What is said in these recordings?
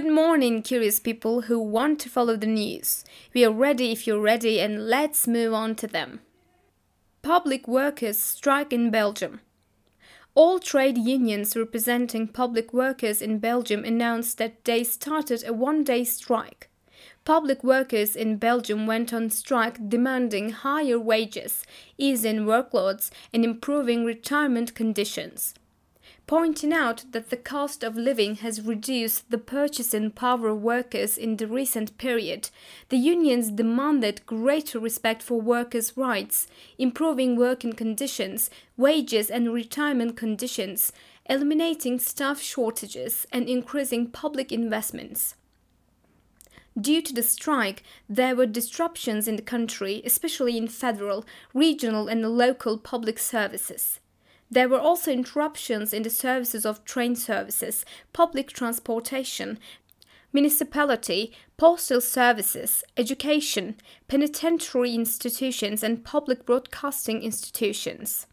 funny morning, curious people who want to follow the news. We are ready if you're ready, and let's move on to them. Public workers strike in Belgium. All trade unions representing public workers in Belgium announced that they started a one day strike. Public workers in Belgium went on strike demanding higher wages, easing workloads, and improving retirement conditions pointing out that the cost of living has reduced the purchasing power of workers in the recent period, the unions demanded greater respect for workers' rights, improving working conditions, wages, and retirement conditions, eliminating staff shortages, and increasing public investments. Due to the strike, there were disruptions in the country, especially in federal, regional, and local public services. There were also interruptions in the services of train services, public transportation, municipality, postal services, education, penitentiary institutions, and public broadcasting institutions.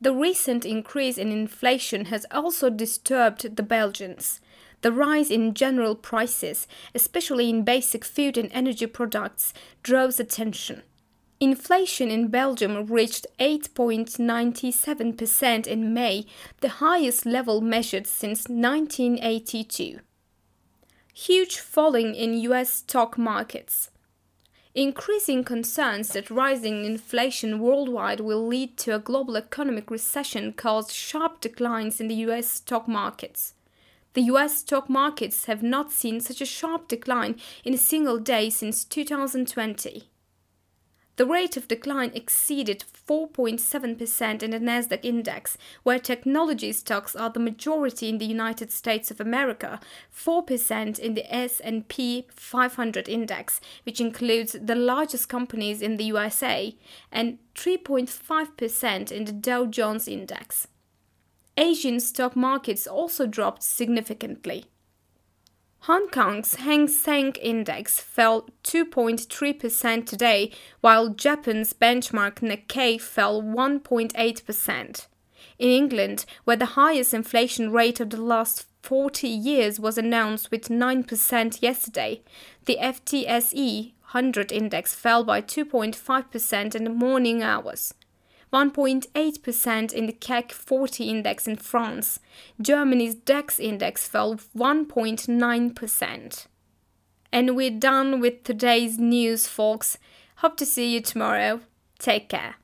The recent increase in inflation has also disturbed the Belgians. The rise in general prices, especially in basic food and energy products, draws attention. Inflation in Belgium reached 8.97% in May, the highest level measured since 1982. Huge falling in US stock markets. Increasing concerns that rising inflation worldwide will lead to a global economic recession caused sharp declines in the US stock markets. The US stock markets have not seen such a sharp decline in a single day since 2020. The rate of decline exceeded 4.7% in the Nasdaq index, where technology stocks are the majority in the United States of America, 4% in the S&P 500 index, which includes the largest companies in the USA, and 3.5% in the Dow Jones index. Asian stock markets also dropped significantly. Hong Kong's Hang Seng Index fell 2.3% today, while Japan's benchmark Nikkei fell 1.8%. In England, where the highest inflation rate of the last 40 years was announced with 9% yesterday, the FTSE 100 index fell by 2.5% in the morning hours. 1.8% in the CAC 40 index in France. Germany's DAX index fell 1.9%. And we're done with today's news, folks. Hope to see you tomorrow. Take care.